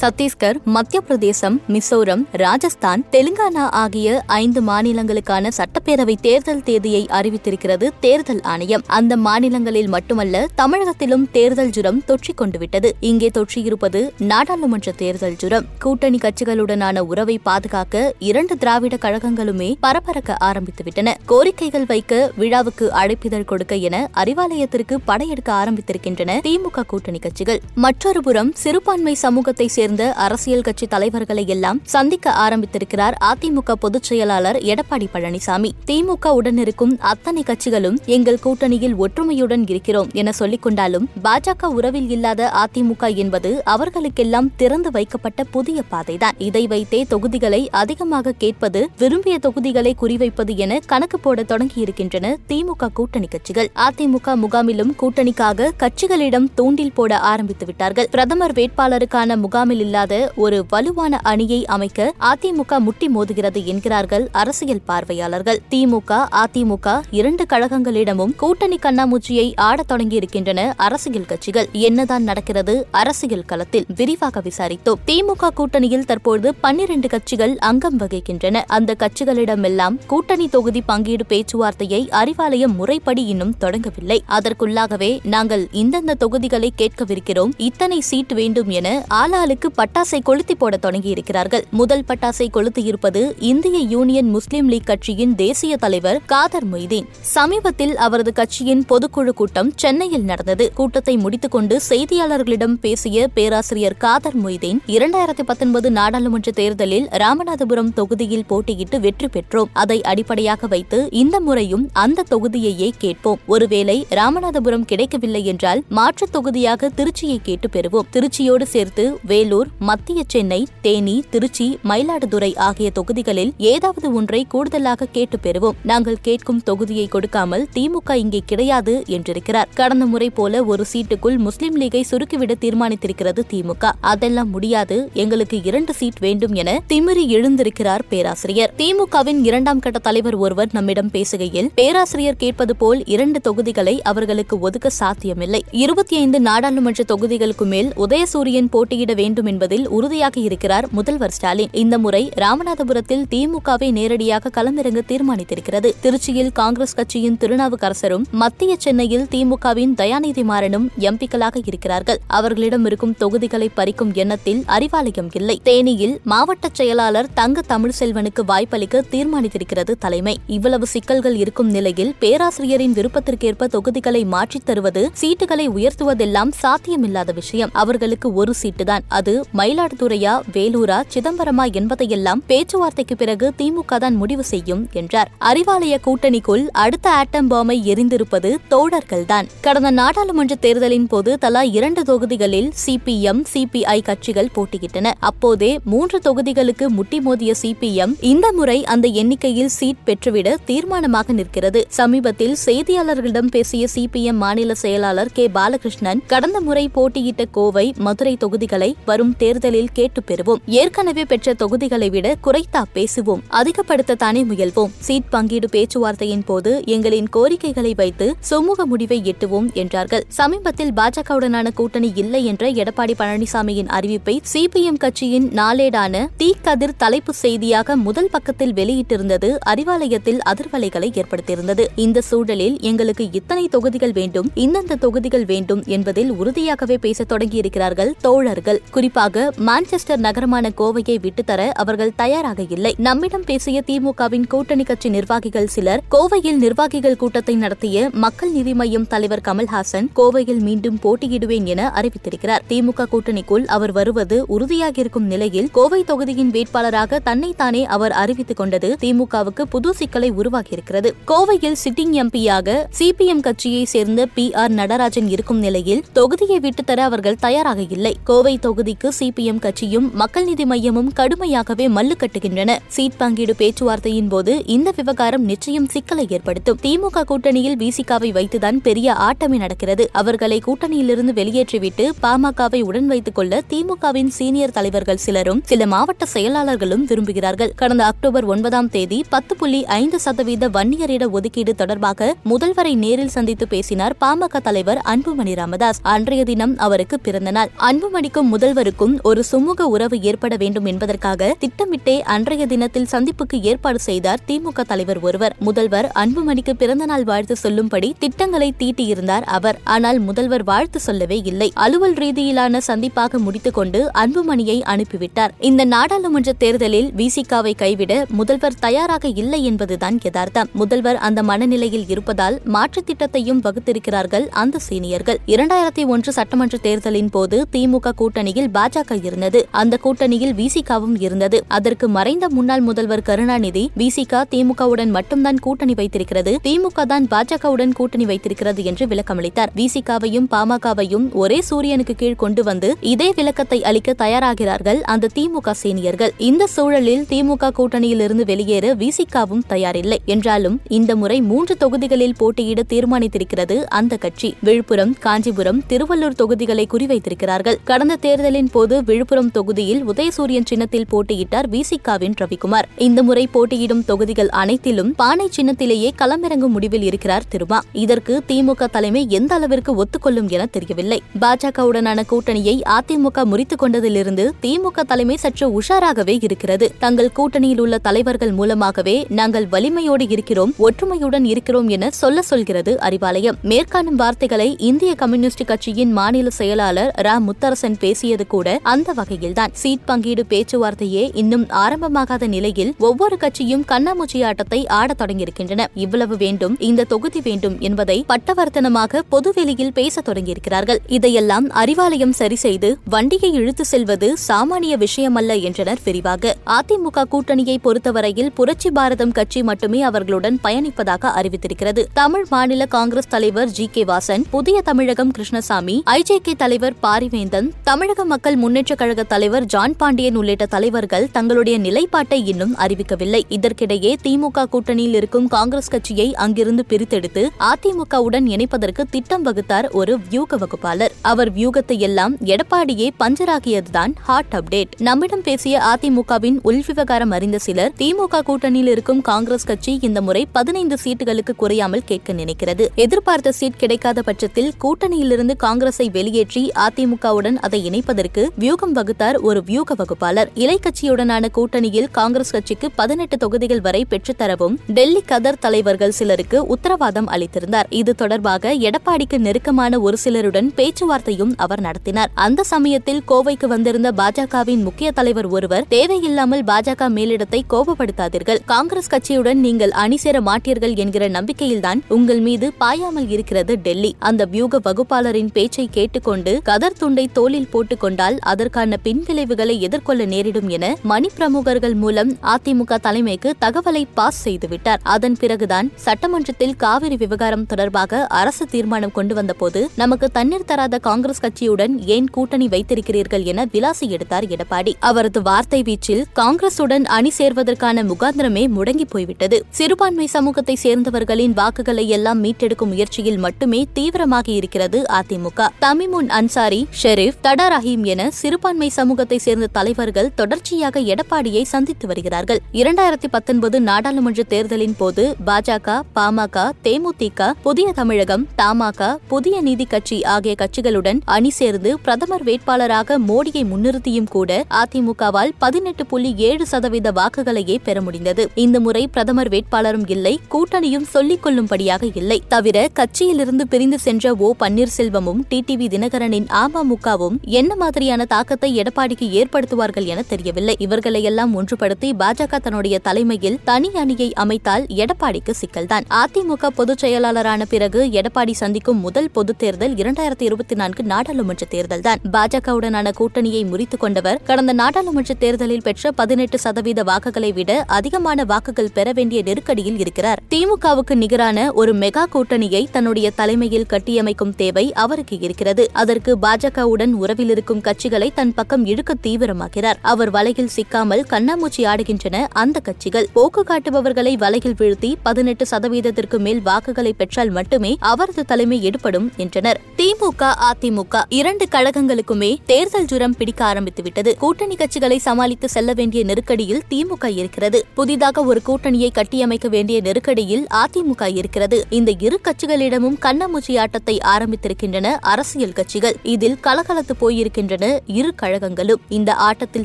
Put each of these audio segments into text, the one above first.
சத்தீஸ்கர் மத்திய பிரதேசம் மிசோரம் ராஜஸ்தான் தெலுங்கானா ஆகிய ஐந்து மாநிலங்களுக்கான சட்டப்பேரவை தேர்தல் தேதியை அறிவித்திருக்கிறது தேர்தல் ஆணையம். அந்த மாநிலங்களில் மட்டுமல்ல தமிழகத்திலும் தேர்தல் ஜுரம் தொற்றிக் கொண்டுவிட்டது. இங்கே தொற்றியிருப்பது நாடாளுமன்ற தேர்தல் ஜுரம். கூட்டணி கட்சிகளுடனான உறவை பாதுகாக்க இரண்டு திராவிட கழகங்களுமே பரபரக்க ஆரம்பித்துவிட்டன. கோரிக்கைகள் வைக்க விழாவுக்கு அழைப்பிதழ் கொடுக்க என அறிவாலயத்திற்கு படையெடுக்க ஆரம்பித்திருக்கின்றன திமுக கூட்டணி கட்சிகள். மற்றொரு புறம் சிறுபான்மை சமூகத்தை சேர்ந்த அரசியல் கட்சி தலைவர்களை எல்லாம் சந்திக்க ஆரம்பித்திருக்கிறார் அதிமுக பொதுச் செயலாளர் எடப்பாடி பழனிசாமி. திமுக உடன் இருக்கும் அத்தனை கட்சிகளும் எங்கள் கூட்டணியில் ஒற்றுமையுடன் இருக்கிறோம் என சொல்லிக் கொண்டாலும் பாஜக உறவில் இல்லாத அதிமுக என்பது அவர்களுக்கெல்லாம் திறந்து வைக்கப்பட்ட புதிய பாதைதான். இதை வைத்தே தொகுதிகளை அதிகமாக கேட்பது விரும்பிய தொகுதிகளை குறிவைப்பது என கணக்கு போட தொடங்கியிருக்கின்றன திமுக கூட்டணி கட்சிகள். அதிமுக முகாமிலும் கூட்டணிக்காக கட்சிகளிடம் தூண்டில் போட ஆரம்பித்து விட்டார்கள் பிரதமர் வேட்பாளருக்கான முகாமில் இல்லாத ஒரு வலுவான அணியை அமைக்க அதிமுக முட்டி மோதுகிறது என்கிறார்கள் அரசியல் பார்வையாளர்கள். திமுக அதிமுக இரண்டு கழகங்களிடமும் கூட்டணி கண்ணாமூச்சியை ஆடத் தொடங்கியிருக்கின்றன அரசியல் கட்சிகள். என்னதான் நடக்கிறது அரசியல் களத்தில் விரிவாக விசாரித்தோம். திமுக கூட்டணியில் தற்போது பன்னிரண்டு கட்சிகள் அங்கம் வகிக்கின்றன. அந்த கட்சிகளிடமெல்லாம் கூட்டணி தொகுதி பங்கீடு பேச்சுவார்த்தையை அறிவாலயம் முறைப்படி இன்னும் தொடங்கவில்லை. அதற்குள்ளாகவே நாங்கள் இந்தந்த தொகுதிகளை கேட்கவிருக்கிறோம். இத்தனை சீட் வேண்டும் என ஆளாளுக்கு பட்டாசை கொளுத்தி போட தொடங்கியிருக்கிறார்கள். முதல் பட்டாசை கொளுத்தி இருப்பது இந்திய யூனியன் முஸ்லீம் லீக் கட்சியின் தேசிய தலைவர் காதர் மொய்தீன். சமீபத்தில் அவரது கட்சியின் பொதுக்குழு கூட்டம் சென்னையில் நடந்தது. கூட்டத்தை முடித்துக்கொண்டு செய்தியாளர்களிடம் பேசிய பேராசிரியர் காதர் மொய்தீன் இரண்டாயிரத்தி பத்தொன்பது நாடாளுமன்ற தேர்தலில் ராமநாதபுரம் தொகுதியில் போட்டியிட்டு வெற்றி பெற்றோம். அதை அடிப்படையாக வைத்து இந்த முறையும் அந்த தொகுதியையே கேட்போம். ஒருவேளை ராமநாதபுரம் கிடைக்கவில்லை என்றால் மாற்றுத் தொகுதியாக திருச்சியை கேட்டு பெறுவோம். திருச்சியோடு சேர்த்து வேலூர் மத்திய சென்னை தேனி திருச்சி மயிலாடுதுறை ஆகிய தொகுதிகளில் ஏதாவது ஒன்றை கூடுதலாக கேட்டு பெறுவோம். நாங்கள் கேட்கும் தொகுதியை கொடுக்காமல் திமுக இங்கே கிடையாது என்றிருக்கிறார். கடந்த முறை போல ஒரு சீட்டுக்குள் முஸ்லிம் லீகை சுருக்கிவிட தீர்மானித்திருக்கிறது திமுக. அதெல்லாம் முடியாது. எங்களுக்கு இரண்டு சீட் வேண்டும் என திமிரி எழுந்திருக்கிறார் பேராசிரியர். திமுகவின் இரண்டாம் கட்ட தலைவர் ஒருவர் நம்மிடம் பேசுகையில் பேராசிரியர் கேட்பது போல் இரண்டு தொகுதிகளை அவர்களுக்கு ஒதுக்க சாத்தியமில்லை. இருபத்தி ஐந்து நாடாளுமன்ற தொகுதிகளுக்கு மேல் உதயசூரியன் போட்டியிட வேண்டும் என்பதில் உறுதியாக இருக்கிறார் முதல்வர் ஸ்டாலின். இந்த முறை ராமநாதபுரத்தில் திமுகவை நேரடியாக களமிறங்க தீர்மானித்திருக்கிறது. திருச்சியில் காங்கிரஸ் கட்சியின் திருநாவுக்கரசரும் மத்திய சென்னையில் திமுகவின் தயாநிதி மாறனும் எம்பிக்களாக இருக்கிறார்கள். அவர்களிடம் இருக்கும் தொகுதிகளை பறிக்கும் எண்ணத்தில் அறிவாலயம் இல்லை. தேனியில் மாவட்ட செயலாளர் தங்க தமிழ்செல்வனுக்கு வாய்ப்பளிக்க தீர்மானித்திருக்கிறது தலைமை. இவ்வளவு சிக்கல்கள் இருக்கும் நிலையில் பேராசிரியரின் விருப்பத்திற்கேற்ப தொகுதிகளை மாற்றித் தருவது சீட்டுகளை உயர்த்துவதெல்லாம் சாத்தியமில்லாத விஷயம். அவர்களுக்கு ஒரு சீட்டுதான். அது மயிலாடுதுறையா வேலூரா சிதம்பரமா என்பதையெல்லாம் பேச்சுவார்த்தைக்கு பிறகு திமுக தான் முடிவு செய்யும் என்றார். அறிவாலய கூட்டணிக்குள் அடுத்த ஆட்டம் பாமை எரிந்திருப்பது தோழர்கள்தான். கடந்த நாடாளுமன்ற தேர்தலின் போது தலா இரண்டு தொகுதிகளில் சிபிஎம் சிபிஐ கட்சிகள் போட்டியிட்டன. அப்போதே மூன்று தொகுதிகளுக்கு முட்டி மோதிய சிபிஎம் இந்த முறை அந்த எண்ணிக்கையில் சீட் பெற்றுவிட தீர்மானமாக நிற்கிறது. சமீபத்தில் செய்தியாளர்களிடம் பேசிய சிபிஎம் மாநில செயலாளர் கே. பாலகிருஷ்ணன் கடந்த முறை போட்டியிட்ட கோவை மதுரை தொகுதிகளை வரும் வரும் தேர்தலில் கேட்டு பெறுவோம். ஏற்கனவே பெற்ற தொகுதிகளை விட குறைத்தா பேசுவோம். அதிகப்படுத்தத்தானே முயல்வோம். சீட் பங்கீடு பேச்சுவார்த்தையின் போது எங்களின் கோரிக்கைகளை வைத்து சுமூக முடிவை எட்டுவோம் என்றார்கள். சமீபத்தில் பாஜகவுடனான கூட்டணி இல்லை என்ற எடப்பாடி பழனிசாமியின் அறிவிப்பை சிபிஎம் கட்சியின் நாளேடான தீ கதிர் தலைப்பு செய்தியாக முதல் பக்கத்தில் வெளியிட்டிருந்தது அறிவாலயத்தில் அதிர்வலைகளை ஏற்படுத்தியிருந்தது. இந்த சூழலில் எங்களுக்கு இத்தனை தொகுதிகள் வேண்டும் இந்தந்த தொகுதிகள் வேண்டும் என்பதில் உறுதியாகவே பேசத் தொடங்கியிருக்கிறார்கள் தோழர்கள். குறிப்பாக மான்செஸ்டர் நகரமான கோவையை விட்டுத்தர அவர்கள் தயாராக இல்லை. நம்மிடம் பேசிய திமுகவின் கூட்டணி கட்சி நிர்வாகிகள் சிலர் கோவையில் நிர்வாகிகள் கூட்டத்தை நடத்திய மக்கள் நீதி மையம் தலைவர் கமல்ஹாசன் கோவையில் மீண்டும் போட்டியிடுவேன் என அறிவித்திருக்கிறார். திமுக கூட்டணிக்குள் அவர் வருவது உறுதியாகியிருக்கும் நிலையில் கோவை தொகுதியின் வேட்பாளராக தன்னைத்தானே அவர் அறிவித்துக் கொண்டது திமுகவுக்கு புது சிக்கலை உருவாகியிருக்கிறது கோவையில் சிட்டிங் எம்பியாக சிபிஎம் கட்சியை சேர்ந்த பி ஆர் நடராஜன் இருக்கும் நிலையில் தொகுதியை விட்டுத்தர அவர்கள் தயாராக இல்லை. கோவை தொகுதிக்கு கூட்டணிக்கு சிபிஎம் கட்சியும் மக்கள் நீதி மையமும் கடுமையாகவே மல்லு கட்டுகின்றன. சீட் பங்கீடு பேச்சுவார்த்தையின் போது இந்த விவகாரம் நிச்சயம் சிக்கலை ஏற்படுத்தும். திமுக கூட்டணியில் விசிகாவை வைத்துதான் பெரிய ஆட்டமே நடக்கிறது. அவர்களை கூட்டணியிலிருந்து வெளியேற்றிவிட்டு பாமகவை உடன் வைத்துக் கொள்ள திமுகவின் சீனியர் தலைவர்கள் சிலரும் சில மாவட்ட செயலாளர்களும் விரும்புகிறார்கள். கடந்த அக்டோபர் ஒன்பதாம் தேதி பத்து புள்ளி ஐந்து சதவீத வன்னியரிட ஒதுக்கீடு தொடர்பாக முதல்வரை நேரில் சந்தித்து பேசினார் பாமக தலைவர் அன்புமணி ராமதாஸ். அன்றைய தினம் அவருக்கு பிறந்தநாள். அன்புமணிக்கும் அன்புமணிக்கும் இருவருக்கும் ஒரு சுமூக உறவு ஏற்பட வேண்டும் என்பதற்காக திட்டமிட்டே அன்றைய தினத்தில் சந்திப்புக்கு ஏற்பாடு செய்தார் திமுக தலைவர் ஒருவர். முதல்வர் அன்புமணிக்கு பிறந்தநாள் வாழ்த்து சொல்லும்படி திட்டங்களை தீட்டியிருந்தார் அவர். ஆனால் முதல்வர் வாழ்த்து சொல்லவே இல்லை. அலுவல் ரீதியிலான சந்திப்பாக முடித்துக்கொண்டு அன்புமணியை அனுப்பிவிட்டார். இந்த நாடாளுமன்ற தேர்தலில் விசிகாவை கைவிட முதல்வர் தயாராக இல்லை என்பதுதான் யதார்த்தம். முதல்வர் அந்த மனநிலையில் இருப்பதால் மாற்றுத் திட்டத்தையும் வகுத்திருக்கிறார்கள் அந்த சீனியர்கள். இரண்டாயிரத்தி ஒன்று சட்டமன்ற தேர்தலின் போது திமுக கூட்டணியில் பாஜக இருந்தது. அந்த கூட்டணியில் விசிகாவும் இருந்தது. அதற்கு மறைந்த முன்னாள் முதல்வர் கருணாநிதி விசிக திமுகவுடன் மட்டும்தான் கூட்டணி வைத்திருக்கிறது. திமுக தான் பாஜகவுடன் கூட்டணி வைத்திருக்கிறது என்று விளக்கமளித்தார். விசிகாவையும் பாமகவையும் ஒரே சூரியனுக்கு கீழ் கொண்டு வந்து இதே விளக்கத்தை அளிக்க தயாராகிறார்கள் அந்த திமுக சீனியர்கள். இந்த சூழலில் திமுக கூட்டணியிலிருந்து வெளியேற விசிகாவும் தயாரில்லை. என்றாலும் இந்த முறை மூன்று தொகுதிகளில் போட்டியிட தீர்மானித்திருக்கிறது அந்த கட்சி. விழுப்புரம் காஞ்சிபுரம் திருவள்ளூர் தொகுதிகளை குறிவைத்திருக்கிறார்கள். கடந்த தேர்தலின் போது விழுப்புரம் தொகுதியில் உதயசூரியன் சின்னத்தில் போட்டியிட்டார் விசிகாவின் ரவிக்குமார். இந்த முறை போட்டியிடும் தொகுதிகள் அனைத்திலும் பானை சின்னத்திலேயே களமிறங்கும் முடிவில் இருக்கிறார் திருமா. இதற்கு திமுக தலைமை எந்த அளவிற்கு ஒத்துக்கொள்ளும் என தெரியவில்லை. பாஜகவுடனான கூட்டணியை அதிமுக முறித்துக் கொண்டதிலிருந்து திமுக தலைமை சற்று உஷாராகவே இருக்கிறது. தங்கள் கூட்டணியில் உள்ள தலைவர்கள் மூலமாகவே நாங்கள் வலிமையோடு இருக்கிறோம் ஒற்றுமையுடன் இருக்கிறோம் என சொல்ல சொல்கிறது அறிவாலயம். மேற்காணும் வார்த்தைகளை இந்திய கம்யூனிஸ்ட் கட்சியின் மாநில செயலாளர் ரா. முத்தரசன் பேசியது கூட அந்த வகையில்தான். சீட் பங்கீடு பேச்சுவார்த்தையே இன்னும் ஆரம்பமாகாத நிலையில் ஒவ்வொரு கட்சியும் கண்ணாமூச்சி ஆட்டத்தை ஆடத் தொடங்கியிருக்கின்றன. இவ்வளவு வேண்டும் இந்த தொகுதி வேண்டும் என்பதை பட்டவர்த்தனமாக பொதுவெளியில் பேசத் தொடங்கியிருக்கிறார்கள். இதையெல்லாம் அறிவாலயம் சரி செய்து வண்டியை இழுத்து செல்வது சாமானிய விஷயமல்ல என்றனர் விரிவாக. அதிமுக கூட்டணியை பொறுத்தவரையில் புரட்சி பாரதம் கட்சி மட்டுமே அவர்களுடன் பயணிப்பதாக அறிவித்திருக்கிறது. தமிழ் மாநில காங்கிரஸ் தலைவர் ஜி கே வாசன் புதிய தமிழகம் கிருஷ்ணசாமி ஐஜேகே தலைவர் பாரிவேந்தன் தமிழக மக்கள் முன்னேற்றக் கழக தலைவர் ஜான் பாண்டியன் உள்ளிட்ட தலைவர்கள் தங்களுடைய நிலைப்பாட்டை இன்னும் அறிவிக்கவில்லை. இதற்கிடையே திமுக கூட்டணியில் இருக்கும் காங்கிரஸ் கட்சியை அங்கிருந்து பிரித்தெடுத்து அதிமுகவுடன் இணைப்பதற்கு திட்டம் வகுத்தார் ஒரு வியூக வகுப்பாளர். அவர் வியூகத்தை எல்லாம் எடப்பாடியே பஞ்சராகியதுதான் ஹாட் அப்டேட் நம்மிடம் பேசிய அதிமுகவின் உள்விவகாரம் அறிந்த சிலர் திமுக கூட்டணியில் இருக்கும் காங்கிரஸ் கட்சி இந்த முறை பதினைந்து சீட்டுகளுக்கு குறையாமல் கேட்க நினைக்கிறது. எதிர்பார்த்த சீட் கிடைக்காத பட்சத்தில் கூட்டணியிலிருந்து காங்கிரஸை வெளியேற்றி அதிமுகவுடன் அதை இணைப்பதற்கு வியூகம் வகுத்தார் ஒரு வியூக வகுப்பாளர். இலை கட்சியுடனான கூட்டணியில் காங்கிரஸ் கட்சிக்கு பதினெட்டு தொகுதிகள் வரை பெற்றுத்தரவும் டெல்லி கதர் தலைவர்கள் சிலருக்கு உத்தரவாதம் அளித்திருந்தார். இது தொடர்பாக எடப்பாடிக்கு நெருக்கமான ஒரு சிலருடன் பேச்சுவார்த்தையும் அவர் நடத்தினார். அந்த சமயத்தில் கோவைக்கு வந்திருந்த பாஜகவின் முக்கிய தலைவர் ஒருவர் தேவையில்லாமல் பாஜக மேலிடத்தை கோபப்படுத்தாதீர்கள். காங்கிரஸ் கட்சியுடன் நீங்கள் அணி சேர மாட்டீர்கள் என்கிற நம்பிக்கையில்தான் உங்கள் மீது பாயாமல் இருக்கிறது டெல்லி. அந்த வியூக வகுப்பாளரின் பேச்சை கேட்டுக்கொண்டு கதர் துண்டை தோளில் போட்டுக் கொண்டால் அதற்கான பின்விளைவுகளை எதிர்கொள்ள நேரிடும் என மணி பிரமுகர்கள் மூலம் அதிமுக தலைமைக்கு தகவலை பாஸ் செய்துவிட்டார். அதன் பிறகுதான் சட்டமன்றத்தில் காவிரி விவகாரம் தொடர்பாக அரசு தீர்மானம் கொண்டு வந்தபோது நமக்கு தண்ணீர் தராத காங்கிரஸ் கட்சியுடன் ஏன் கூட்டணி வைத்திருக்கிறீர்கள் என விலாசி எடுத்தார் எடப்பாடி. அவரது வார்த்தை வீச்சில் காங்கிரசுடன் அணி சேர்வதற்கான முகாந்திரமே முடங்கி போய்விட்டது. சிறுபான்மை சமூகத்தை சேர்ந்தவர்களின் வாக்குகளை எல்லாம் மீட்டெடுக்கும் முயற்சியில் மட்டுமே தீவிரமாக இருக்கிறது அதிமுக. தமிமுன் அன்சாரி ஷெரீப் தடா ரஹீம் என சிறுபான்மை சமூகத்தை சேர்ந்த தலைவர்கள் தொடர்ச்சியாக எடப்பாடியை சந்தித்து வருகிறார்கள். இரண்டாயிரத்தி பத்தொன்பது நாடாளுமன்ற தேர்தலின் போது பாஜக பாமக தேமுதிக புதிய தமிழகம் தமாக புதிய நீதி கட்சி ஆகிய கட்சிகளுடன் அணி சேர்ந்து பிரதமர் வேட்பாளராக மோடியை முன்னிறுத்தியும் கூட அதிமுகவால் பதினெட்டு புள்ளி ஏழு சதவீத வாக்குகளையே பெற முடிந்தது. இந்த முறை பிரதமர் வேட்பாளரும் இல்லை கூட்டணியும் சொல்லிக் கொள்ளும்படியாக இல்லை. தவிர கட்சியிலிருந்து பிரிந்து சென்ற ஓ பன்னீர்செல்வமும் டிடிவி தினகரனின் அமமுகவும் என்ன மாதிரியான தாக்கத்தை எடப்பாடிக்கு ஏற்படுத்துவார்கள் என தெரியவில்லை. இவர்களையெல்லாம் ஒன்றுபடுத்தி பாஜக தன்னுடைய தலைமையில் தனி அணியை அமைத்தால் எடப்பாடிக்கு சிக்கல்தான். அதிமுக பொதுச் செயலாளரான பிறகு எடப்பாடி சந்திக்கும் முதல் பொதுத் தேர்தல் இரண்டாயிரத்தி இருபத்தி நான்கு நாடாளுமன்ற தேர்தல்தான். பாஜகவுடனான கூட்டணியை முறித்துக் கொண்டவர் கடந்த நாடாளுமன்ற தேர்தலில் பெற்ற பதினெட்டு சதவீத வாக்குகளை விட அதிகமான வாக்குகள் பெற வேண்டிய நெருக்கடியில் இருக்கிறார். திமுகவுக்கு நிகரான ஒரு மெகா கூட்டணியை தன்னுடைய தலைமையில் கட்டியமைக்கும் தேவை அவருக்கு இருக்கிறது. அதற்கு பாஜகவுடன் உறவில் இருக்கும் கட்சிகளை தன் பக்கம் இழுக்க தீவிரமாகிறார். அவர் வலையில் சிக்காமல் கண்ணாமூச்சி ஆடுகின்றன அந்த கட்சிகள். போக்கு காட்டுபவர்களை வலையில் வீழ்த்தி பதினெட்டு சதவீதத்திற்கு மேல் வாக்குகளை பெற்றால் மட்டுமே அவரது தலைமை எடுப்படும் என்றனர். திமுக அதிமுக இரண்டு கழகங்களுக்குமே தேர்தல் ஜுரம் பிடிக்க ஆரம்பித்துவிட்டது. கூட்டணி கட்சிகளை சமாளித்து செல்ல வேண்டிய நெருக்கடியில் திமுக இருக்கிறது. புதிதாக ஒரு கூட்டணியை கட்டியமைக்க வேண்டிய நெருக்கடியில் அதிமுக இருக்கிறது. இந்த இரு கட்சிகளிடமும் கண்ணாமூச்சி ஆட்டத்தை ஆரம்பித்திருக்கின்றன அரசியல் கட்சிகள். இதில் கலகலத்து போயிருக்கின்றன. இரு கழகங்களும் இந்த ஆட்டத்தில்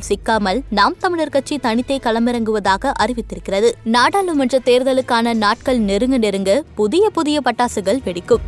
சிக்காமல் நாம் தமிழர் கட்சி தனித்தே களமிறங்குவதாக அறிவித்திருக்கிறது. நாடாளுமன்ற தேர்தலுக்கான நாட்கள் நெருங்க நெருங்க புதிய புதிய பட்டாசுகள் வெடிக்கும்.